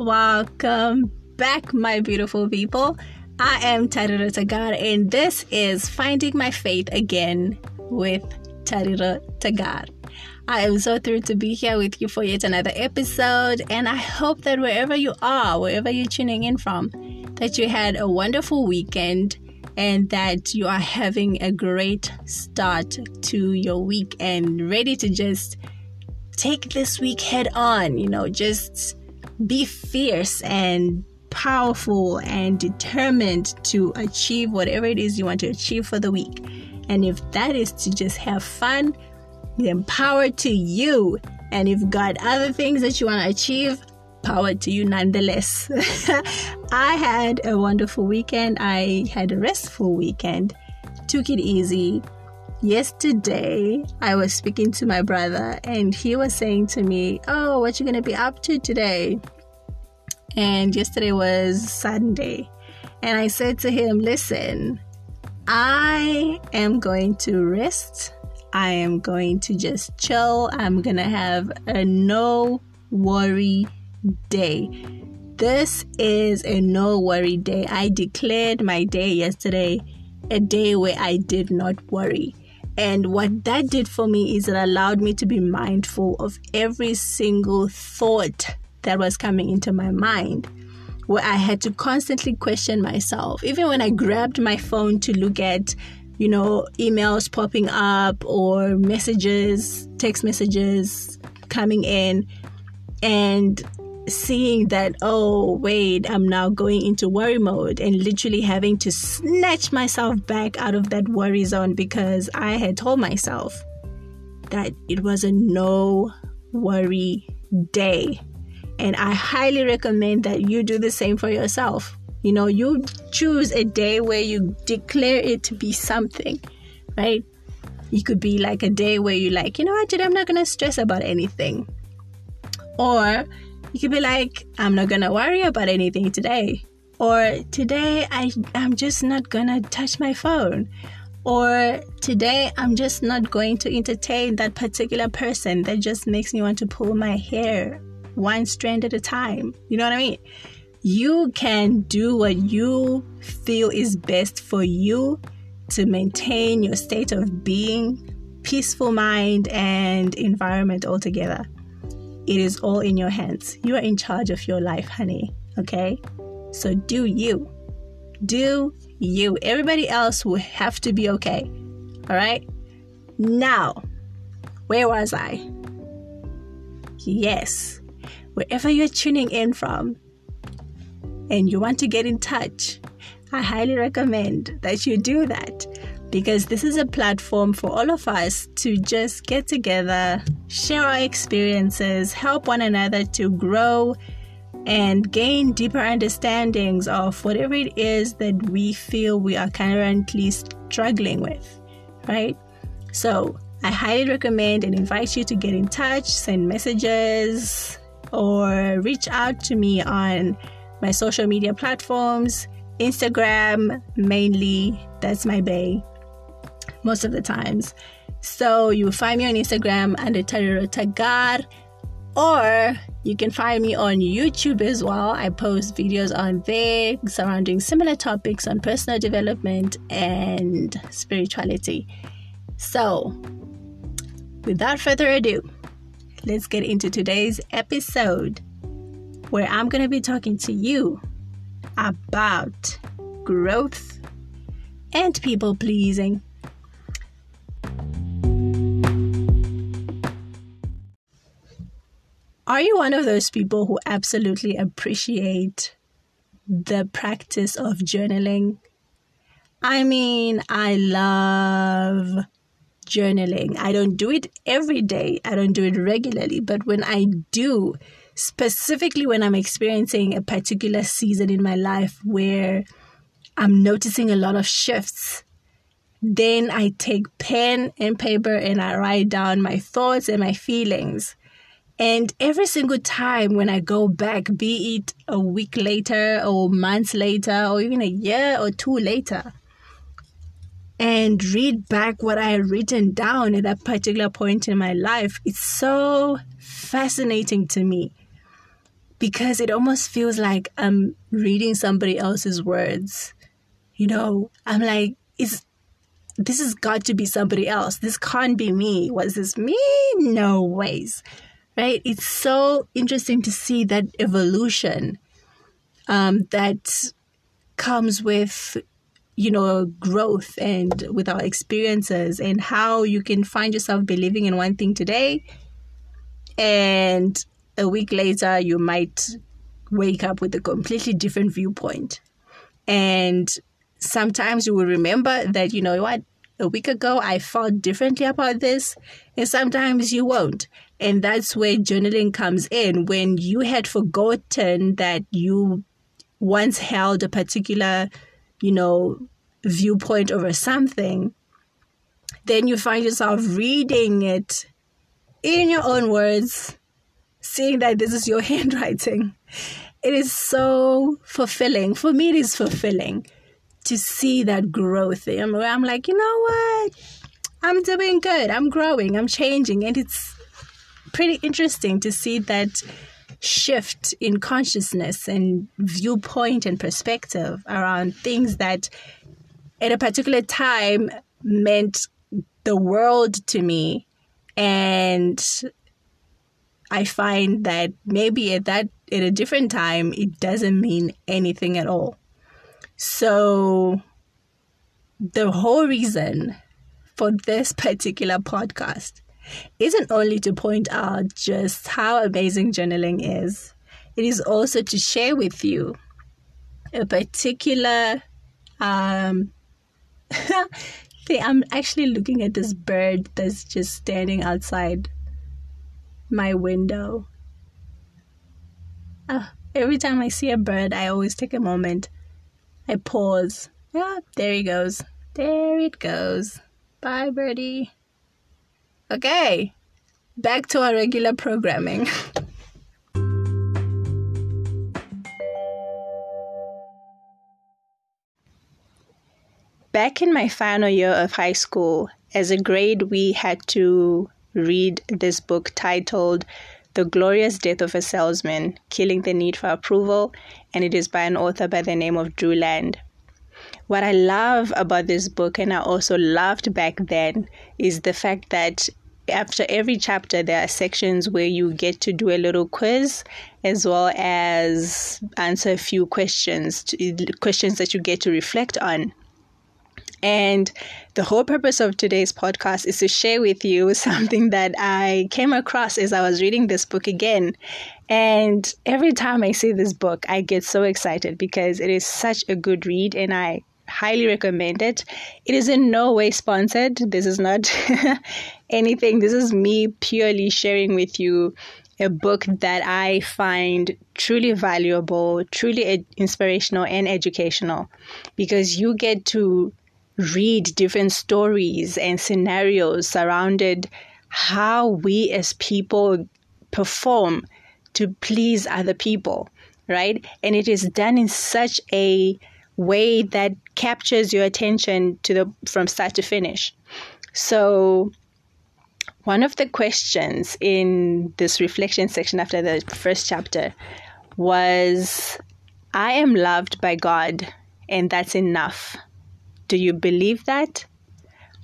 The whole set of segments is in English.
Welcome back, my beautiful people. I am Tariro Tagar, and this is Finding My Faith Again with Tariro Tagar. I am so thrilled to be here with you for yet another episode, and I hope that wherever you are, wherever you're tuning in from, that you had a wonderful weekend and that you are having a great start to your week and ready to just take this week head on, you know, just be fierce and powerful and determined to achieve whatever it is you want to achieve for the week. And if that is to just have fun, then power to you. And if you've got other things that you want to achieve, power to you nonetheless. I had a wonderful weekend. I had a restful weekend. Took it easy. Yesterday, I was speaking to my brother and he was saying to me, "Oh, what you going to be up to today?" And yesterday was Sunday. And I said to him, "Listen, I am going to rest. I am going to just chill. I'm going to have a no worry day. This is a no worry day. I declared my day yesterday a day where I did not worry. And what that did for me is it allowed me to be mindful of every single thought that was coming into my mind, where I had to constantly question myself. Even when I grabbed my phone to look at, you know, emails popping up or messages, text messages coming in, and seeing that, oh, wait, I'm now going into worry mode and literally having to snatch myself back out of that worry zone because I had told myself that it was a no worry day. And I highly recommend that you do the same for yourself. You know, you choose a day where you declare it to be something, right? It could be like a day where you're like, you know what, today I'm not gonna stress about anything. Or you could be like, I'm not gonna worry about anything today. Or today I I'm just not gonna touch my phone. Or today I'm just not going to entertain that particular person that just makes me want to pull my hair one strand at a time. You know what I mean? You can do what you feel is best for you to maintain your state of being, peaceful mind, and environment altogether. It is all in your hands. You are in charge of your life, honey. Okay? So do you. Do you. Everybody else will have to be okay. All right? Now, where was I? Yes, wherever you're tuning in from and you want to get in touch, I highly recommend that you do that because this is a platform for all of us to just get together, share our experiences, help one another to grow and gain deeper understandings of whatever it is that we feel we are currently struggling with, right? So, I highly recommend and invite you to get in touch, send messages, or reach out to me on my social media platforms. Instagram mainly, that's my bay most of the times. So you find me on Instagram under Tariro Tagar, or you can find me on YouTube as well. I post videos on there surrounding similar topics on personal development and spirituality. So, without further ado, let's get into today's episode where I'm going to be talking to you about growth and people pleasing. Are you one of those people who absolutely appreciate the practice of journaling? I mean, I love journaling. I don't do it every day, I don't do it regularly, but when I do, specifically when I'm experiencing a particular season in my life where I'm noticing a lot of shifts, then I take pen and paper and I write down my thoughts and my feelings. And every single time when I go back, be it a week later or months later or even a year or two later, and read back what I had written down at that particular point in my life, it's so fascinating to me because it almost feels like I'm reading somebody else's words. You know, I'm like, is this has got to be somebody else. This can't be me. Was this me? No ways. Right? It's so interesting to see that evolution um, that comes with you know growth and with our experiences and how you can find yourself believing in one thing today and a week later you might wake up with a completely different viewpoint and sometimes you will remember that you know what a week ago I felt differently about this, and sometimes you won't. And that's where journaling comes in when you had forgotten that you once held a particular, you know, viewpoint over something. Then you find yourself reading it in your own words, seeing that this is your handwriting. It is so fulfilling. For me, it is fulfilling to see that growth. I'm, like, you know what? I'm doing good. I'm growing. I'm changing. And it's pretty interesting to see that shift in consciousness and viewpoint and perspective around things that at a particular time meant the world to me. And I find that maybe at that at a different time it doesn't mean anything at all. So, the whole reason for this particular podcast isn't only to point out just how amazing journaling is, it is also to share with you a particular um. I'm actually looking at this bird that's just standing outside my window. Uh, every time I see a bird, I always take a moment I pause. Yeah, there he goes. There it goes. Bye, birdie. Okay, back to our regular programming. Back in my final year of high school, as a grade, we had to read this book titled the Glorious Death of a Salesman Killing the Need for Approval, and it is by an author by the name of Drew Land. What I love about this book, and I also loved back then, is the fact that after every chapter, there are sections where you get to do a little quiz as well as answer a few questions, questions that you get to reflect on. And the whole purpose of today's podcast is to share with you something that I came across as I was reading this book again. And every time I see this book, I get so excited because it is such a good read and I highly recommend it. It is in no way sponsored. This is not anything. This is me purely sharing with you a book that I find truly valuable, truly ed- inspirational, and educational because you get to read different stories and scenarios surrounded how we as people perform to please other people, right? And it is done in such a way that captures your attention to the from start to finish. So one of the questions in this reflection section after the first chapter was I am loved by God and that's enough. Do you believe that?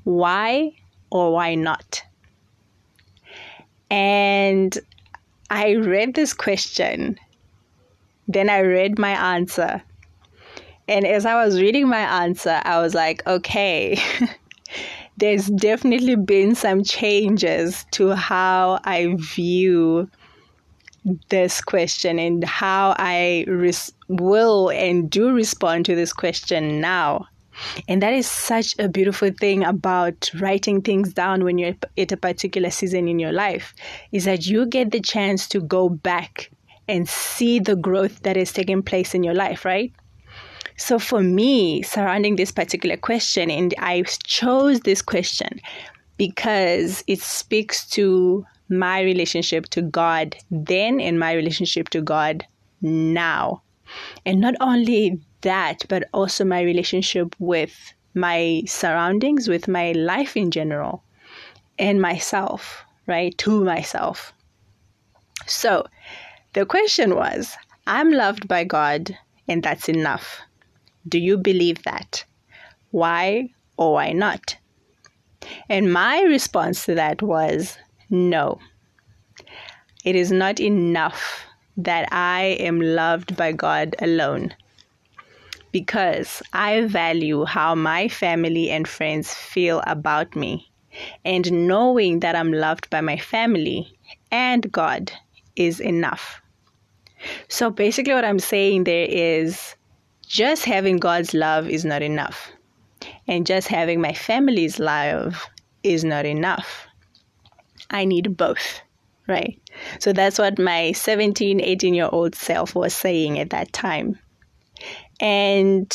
Why or why not? And I read this question, then I read my answer. And as I was reading my answer, I was like, okay, there's definitely been some changes to how I view this question and how I res- will and do respond to this question now. And that is such a beautiful thing about writing things down when you're at a particular season in your life is that you get the chance to go back and see the growth that is taking place in your life, right? So for me, surrounding this particular question, and I chose this question because it speaks to my relationship to God then and my relationship to God now. And not only that, but also my relationship with my surroundings, with my life in general, and myself, right? To myself. So, The question was I'm loved by God, and that's enough. Do you believe that? Why or why not? And my response to that was no. It is not enough that I am loved by God alone because I value how my family and friends feel about me. And knowing that I'm loved by my family and God is enough. So basically, what I'm saying there is just having God's love is not enough. And just having my family's love is not enough. I need both, right? So that's what my 17, 18 year old self was saying at that time. And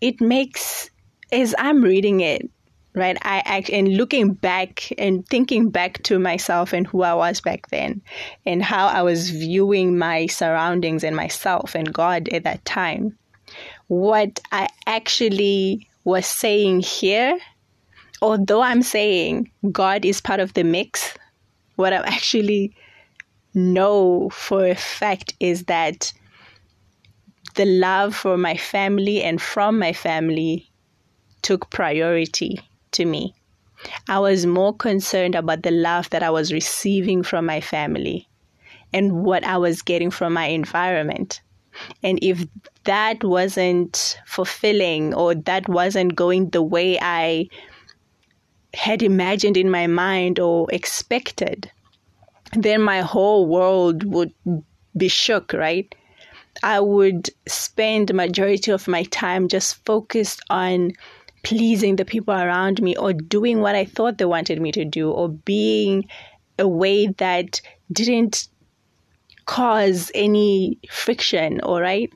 it makes, as I'm reading it, right i act and looking back and thinking back to myself and who i was back then and how i was viewing my surroundings and myself and god at that time what i actually was saying here although i'm saying god is part of the mix what i actually know for a fact is that the love for my family and from my family took priority to me. I was more concerned about the love that I was receiving from my family and what I was getting from my environment. And if that wasn't fulfilling or that wasn't going the way I had imagined in my mind or expected, then my whole world would be shook, right? I would spend the majority of my time just focused on pleasing the people around me or doing what I thought they wanted me to do or being a way that didn't cause any friction, all right?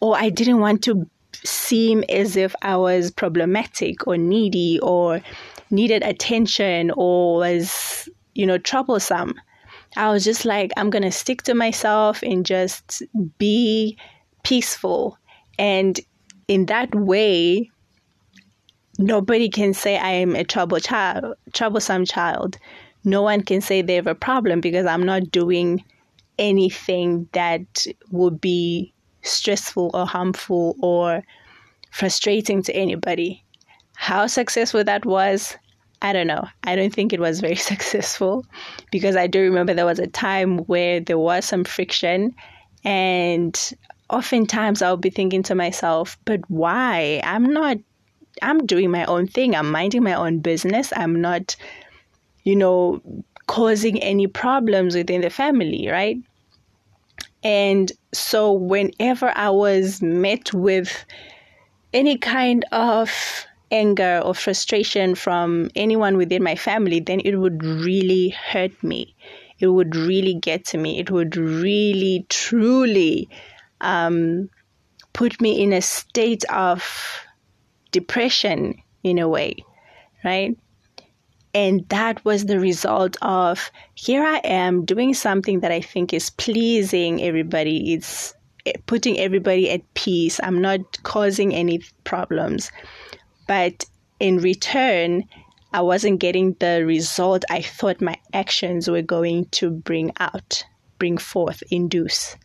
Or I didn't want to seem as if I was problematic or needy or needed attention or was, you know, troublesome. I was just like, I'm going to stick to myself and just be peaceful. And in that way, nobody can say I am a trouble child, troublesome child. No one can say they have a problem because I'm not doing anything that would be stressful or harmful or frustrating to anybody. How successful that was, I don't know. I don't think it was very successful because I do remember there was a time where there was some friction and oftentimes I'll be thinking to myself, but why? I'm not I'm doing my own thing. I'm minding my own business. I'm not, you know, causing any problems within the family, right? And so whenever I was met with any kind of anger or frustration from anyone within my family, then it would really hurt me. It would really get to me. It would really, truly um, put me in a state of depression in a way, right? And that was the result of here I am doing something that I think is pleasing everybody. It's eh, putting everybody at peace. I'm not causing any problems. But in return, I wasn't getting the result I thought my actions were going to bring out, bring forth, induce.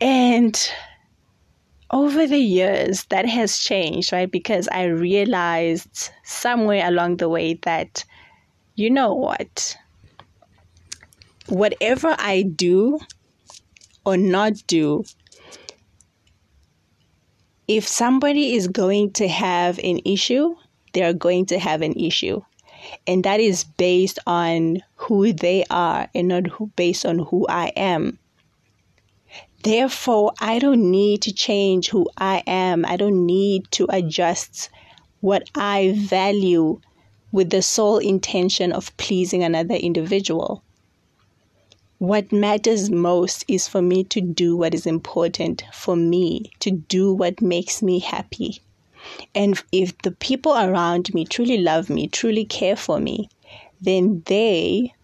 And over the years, that has changed, right? Because I realized somewhere along the way that, you know what? Whatever I do or not do, if somebody is going to have an issue, they are going to have an issue. And that is based on who they are and not who, based on who I am. Therefore, I don't need to change who I am. I don't need to adjust what I value with the sole intention of pleasing another individual. What matters most is for me to do what is important for me, to do what makes me happy. And if the people around me truly love me, truly care for me, then they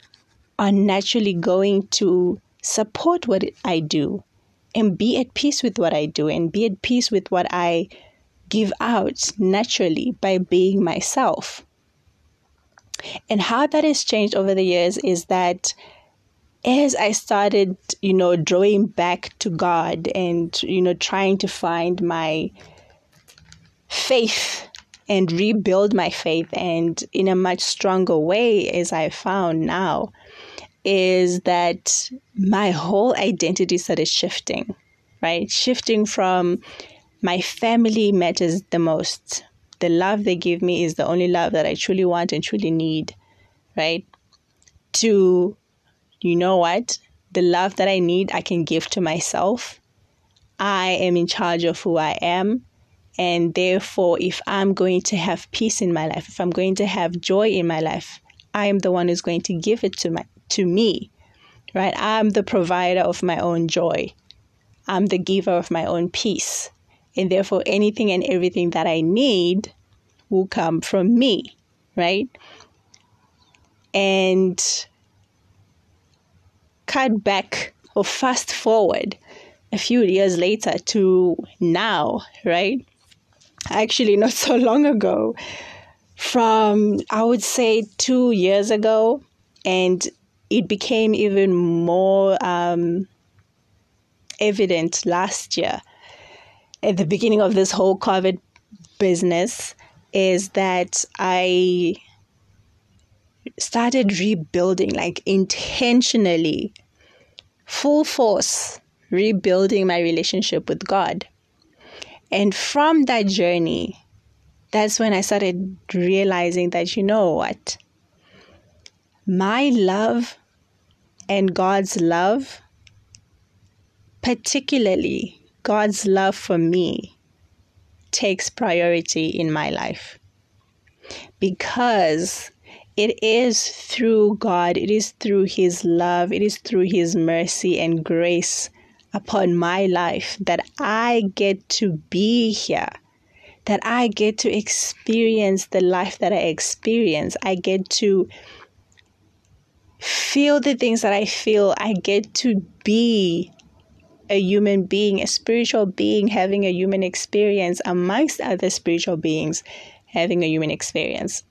are naturally going to support what I do and be at peace with what I do and be at peace with what I give out naturally by being myself. And how that has changed over the years is that as I started, you know, drawing back to God and, you know, trying to find my faith and rebuild my faith and in a much stronger way as I found now is that my whole identity started shifting, right? Shifting from my family matters the most. The love they give me is the only love that I truly want and truly need, right? To, you know what? The love that I need, I can give to myself. I am in charge of who I am. And therefore, if I'm going to have peace in my life, if I'm going to have joy in my life, I am the one who's going to give it to my to me. Right? I'm the provider of my own joy. I'm the giver of my own peace. And therefore anything and everything that I need will come from me, right? And cut back or fast forward a few years later to now, right? actually not so long ago from I would say two years ago, and it became even more um, evident last year at the beginning of this whole COVID business is that I started rebuilding, like intentionally, full force, rebuilding my relationship with God. And from that journey, that's when I started realizing that, you know what? My love and God's love, particularly God's love for me, takes priority in my life. Because it is through God, it is through His love, it is through His mercy and grace upon my life that I get to be here, that I get to experience the life that I experience. I get to feel the things that I feel. I get to be a human being, a spiritual being having a human experience amongst other spiritual beings having a human experience.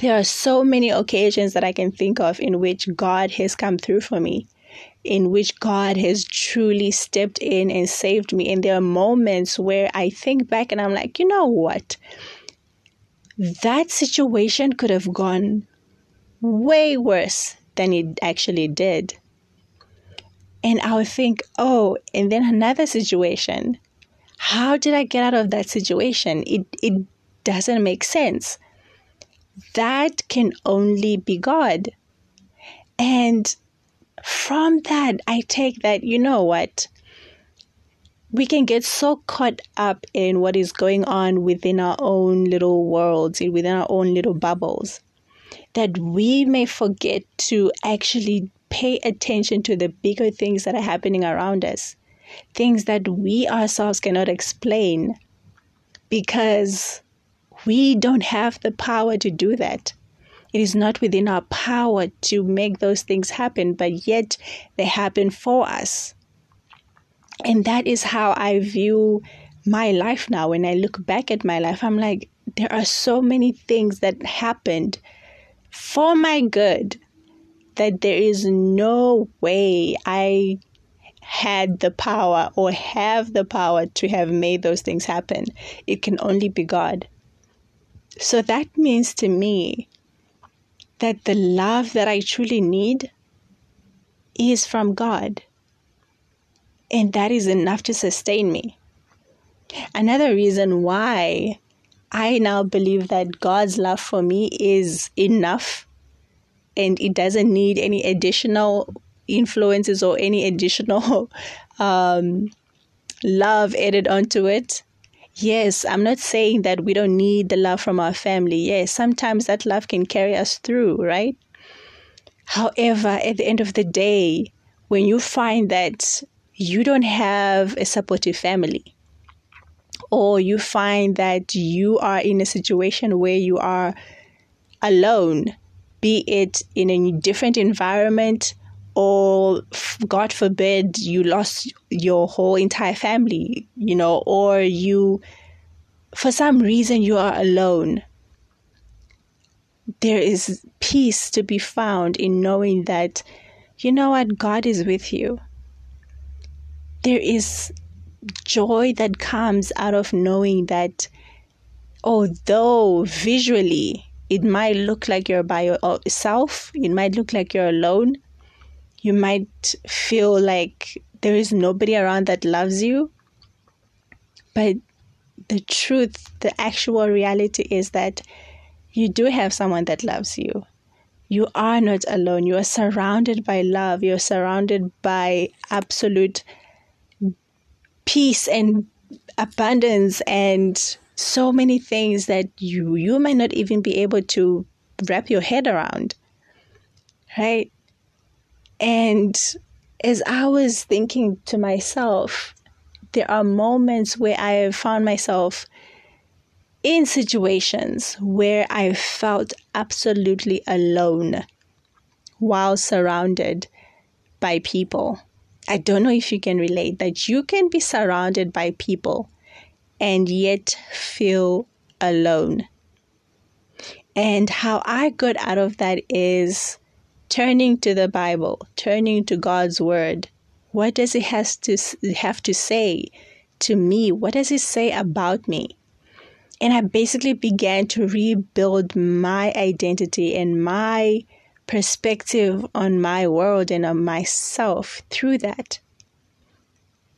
There are so many occasions that I can think of in which God has come through for me in which God has truly stepped in and saved me. And there are moments where I think back and I'm like, you know what? That situation could have gone way worse than it actually did. And I would think, oh, and then another situation. How did I get out of that situation? It, it doesn't make sense. That can only be God. And from that, I take that, you know what? We can get so caught up in what is going on within our own little worlds, within our own little bubbles, that we may forget to actually pay attention to the bigger things that are happening around us, things that we ourselves cannot explain because we don't have the power to do that. It is not within our power to make those things happen, but yet they happen for us. And that is how I view my life now. When I look back at my life, I'm like, there are so many things that happened for my good that there is no way I had the power or have the power to have made those things happen. It can only be God. So that means to me that the love that I truly need is from God. And that is enough to sustain me. Another reason why I now believe that God's love for me is enough and it doesn't need any additional influences or any additional um, love added onto it Yes, I'm not saying that we don't need the love from our family. Yes, sometimes that love can carry us through, right? However, at the end of the day, when you find that you don't have a supportive family, or you find that you are in a situation where you are alone, be it in a different environment or God forbid you lost your whole entire family, you know, or you, for some reason, you are alone. There is peace to be found in knowing that you know what? God is with you. There is joy that comes out of knowing that although visually it might look like you're by yourself, it might look like you're alone, you might feel like there is nobody around that loves you. But the truth, the actual reality is that you do have someone that loves you. You are not alone. You are surrounded by love. You're surrounded by absolute peace and abundance and so many things that you you might not even be able to wrap your head around right? And as i was thinking to myself there are moments where i have found myself in situations where i felt absolutely alone while surrounded by people I don't know if you can relate that you can be surrounded by people and yet feel alone. And how I got out of that is turning to the Bible, turning to God's word. What does it has to have to say to me? What does it say about me? And I basically began to rebuild my identity and my perspective on my world and on myself through that.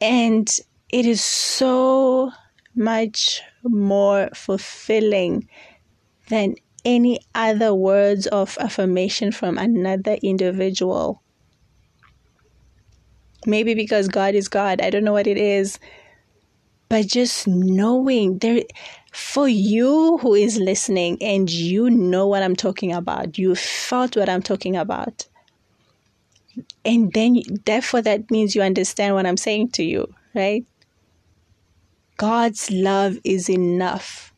And it is so much more fulfilling than any other words of affirmation from another individual. Maybe because God is God, I don't know what it is. But just knowing there for you who is listening and you know what I'm talking about, you felt what I'm talking about. And then, therefore, that means you understand what I'm saying to you, right? God's love is enough.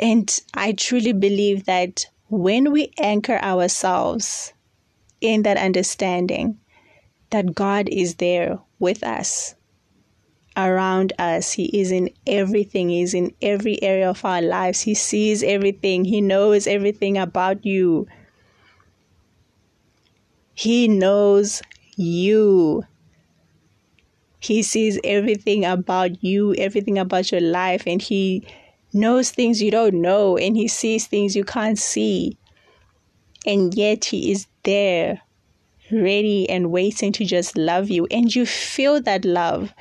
And I truly believe that when we anchor ourselves in that understanding that God is there with us, around us. He is in everything. He's in every area of our lives. He sees everything. He knows everything about you. He knows you. He sees everything about you, everything about your life, and He knows things you don't know, and He sees things you can't see. And yet He is there, ready and waiting to just love you. And you feel that love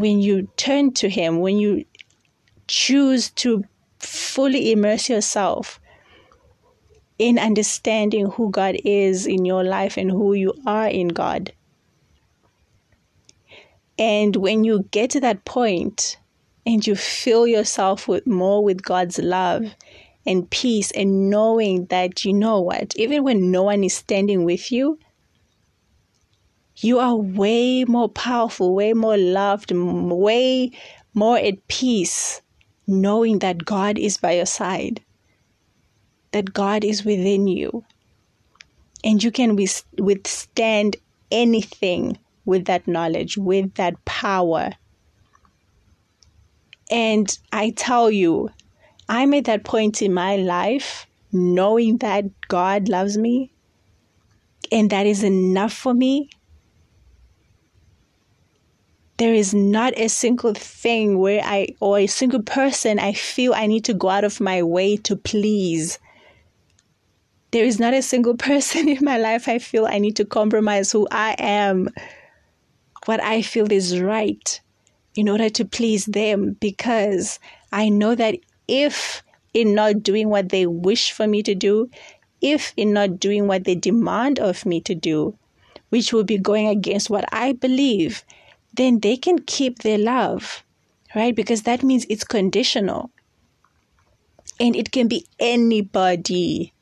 when you turn to Him, when you choose to fully immerse yourself in understanding who God is in your life and who you are in God. And when you get to that point and you fill yourself with more with God's love and peace and knowing that you know what, even when no one is standing with you, you are way more powerful, way more loved, way more at peace, knowing that God is by your side, that God is within you, and you can withstand anything with that knowledge, with that power. And I tell you, I'm at that point in my life knowing that God loves me and that is enough for me there is not a single thing where I, or a single person I feel I need to go out of my way to please. There is not a single person in my life I feel I need to compromise who I am, what I feel is right in order to please them because I know that if in not doing what they wish for me to do, if in not doing what they demand of me to do, which will be going against what I believe, then they can keep their love, right? Because that means it's conditional. And it can be anybody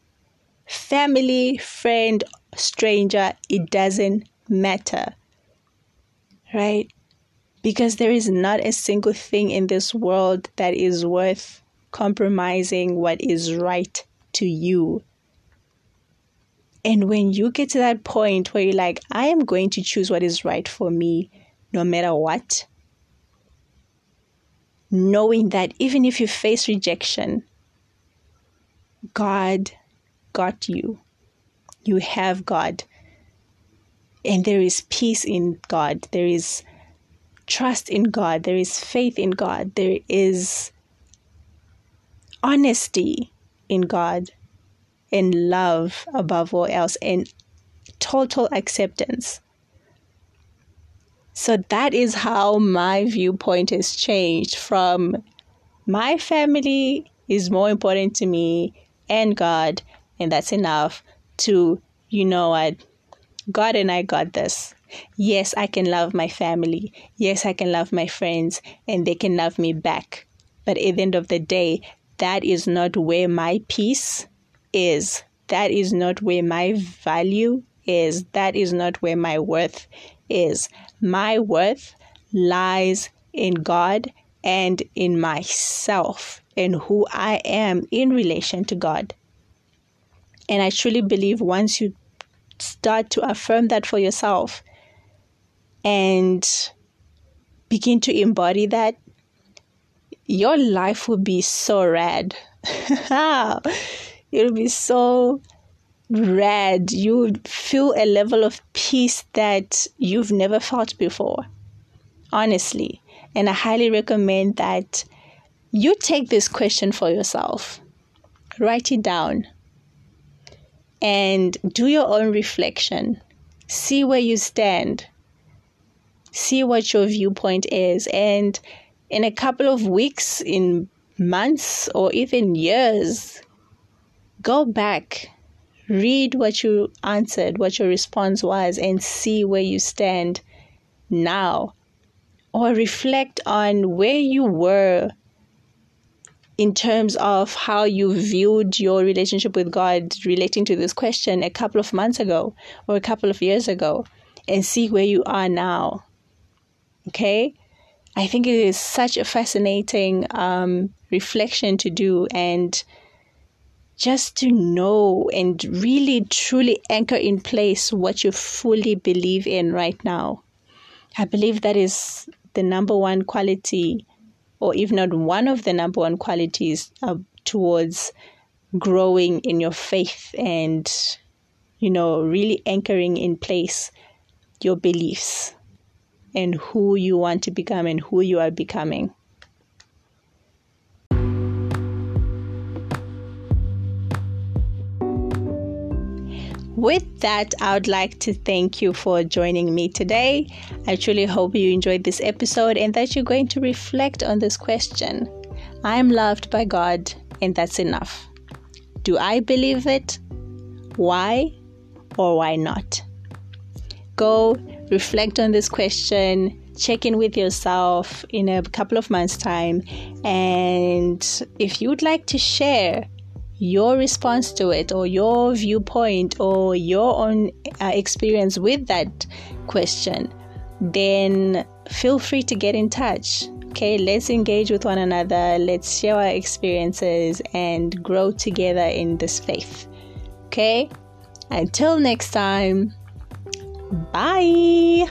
family, friend, stranger, it doesn't matter, right? Because there is not a single thing in this world that is worth compromising what is right to you. And when you get to that point where you're like, I am going to choose what is right for me, no matter what. Knowing that even if you face rejection, God got you. You have God. And there is peace in God. There is trust in God. There is faith in God. There is honesty in God and love above all else and total acceptance. So that is how my viewpoint has changed from my family is more important to me and God, and that's enough, to, you know what, God and I got this. Yes, I can love my family. Yes, I can love my friends, and they can love me back. But at the end of the day, that is not where my peace is. That is not where my value is. That is not where my worth is. My worth lies in God and in myself and who I am in relation to God. And I truly believe once you start to affirm that for yourself and begin to embody that, your life will be so rad. It'll be so rad. You feel a level of peace that you've never felt before. Honestly. And I highly recommend that you take this question for yourself. Write it down and do your own reflection. See where you stand. See what your viewpoint is. And in a couple of weeks, in months, or even years, go back, read what you answered, what your response was, and see where you stand now. Or reflect on where you were in terms of how you viewed your relationship with God relating to this question a couple of months ago or a couple of years ago and see where you are now. Okay? I think it is such a fascinating um, reflection to do and just to know and really truly anchor in place what you fully believe in right now. I believe that is the number one quality or if not one of the number one qualities uh, towards growing in your faith and you know really anchoring in place your beliefs and who you want to become and who you are becoming With that, I would like to thank you for joining me today. I truly hope you enjoyed this episode and that you're going to reflect on this question. I am loved by God, and that's enough. Do I believe it? Why or why not? Go reflect on this question, check in with yourself in a couple of months' time, and if you'd like to share your response to it or your viewpoint or your own uh, experience with that question, then feel free to get in touch. Okay, let's engage with one another, let's share our experiences and grow together in this faith. Okay, until next time, bye.